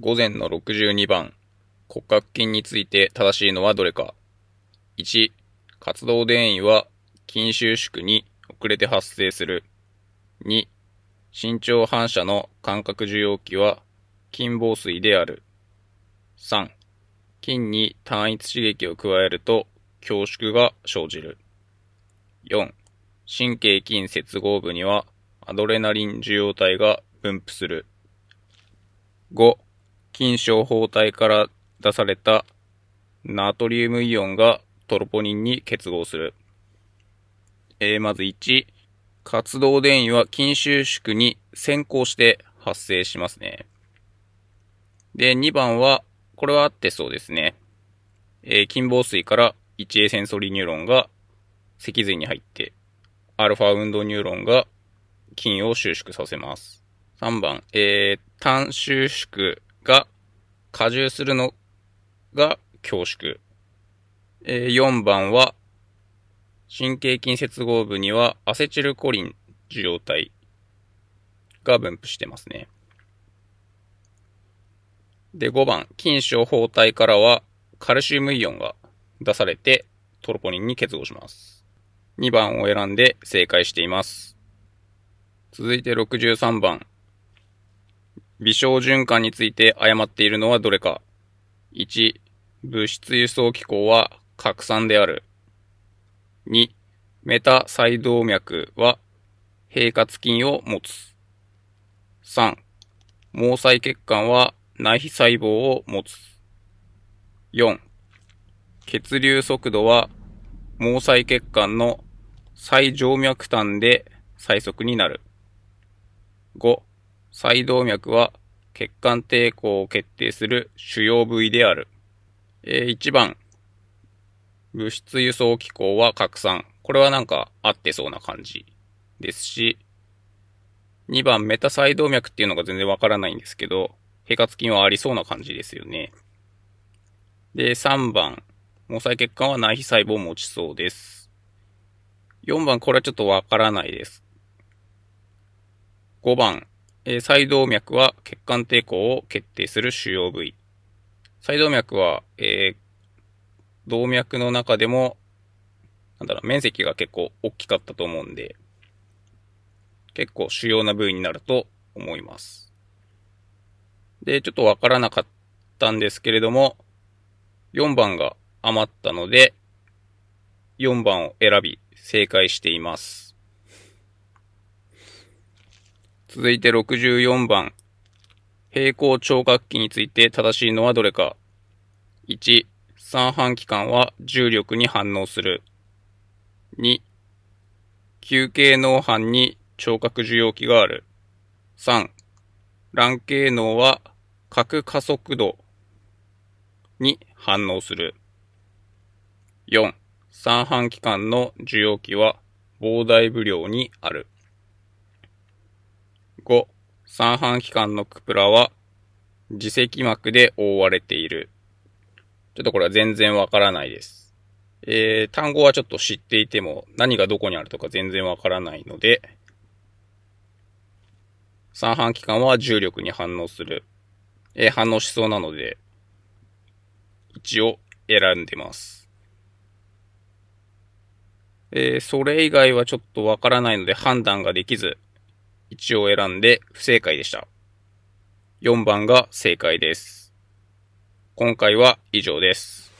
午前の62番、骨格筋について正しいのはどれか。1、活動電位は筋収縮に遅れて発生する。2、身長反射の感覚受容器は筋房水である。3、筋に単一刺激を加えると恐縮が生じる。4、神経筋接合部にはアドレナリン受容体が分布する。5、筋小包帯から出されたナトリウムイオンがトロポニンに結合する。えー、まず1、活動電位は筋収縮に先行して発生しますね。で、2番は、これはあってそうですね。えー、筋房水から一 A センソリニューロンが脊髄に入って、アルファ運動ニューロンが筋を収縮させます。3番、えー、単収縮が荷重するのが恐縮。えー、4番は、神経筋接合部にはアセチルコリン受容体が分布してますね。で、5番、筋小包帯からはカルシウムイオンが出されてトロポニンに結合します。2番を選んで正解しています。続いて63番。微小循環について誤っているのはどれか。1、物質輸送機構は拡散である。2、メタ細動脈は平滑筋を持つ。3、毛細血管は内皮細胞を持つ。4、血流速度は毛細血管の最静脈端で最速になる。5、細動脈は血管抵抗を決定する主要部位である。えー、1番、物質輸送機構は拡散。これはなんか合ってそうな感じですし、2番、メタ細動脈っていうのが全然わからないんですけど、平滑筋はありそうな感じですよね。で、3番、毛細血管は内皮細胞を持ちそうです。4番、これはちょっとわからないです。5番、えー、細動脈は血管抵抗を決定する主要部位。細動脈は、えー、動脈の中でも、なんだろう、面積が結構大きかったと思うんで、結構主要な部位になると思います。で、ちょっとわからなかったんですけれども、4番が余ったので、4番を選び、正解しています。続いて64番。平行聴覚器について正しいのはどれか。1、三半規管は重力に反応する。2、球形脳斑に聴覚受容器がある。3、卵形脳は角加速度に反応する。4、三半規管の受容器は膨大部量にある。5、三半規管のクプラは自石膜で覆われている。ちょっとこれは全然わからないです。えー、単語はちょっと知っていても何がどこにあるとか全然わからないので、三半規管は重力に反応する。えー、反応しそうなので、一応選んでます。えー、それ以外はちょっとわからないので判断ができず、1を選んで不正解でした。4番が正解です。今回は以上です。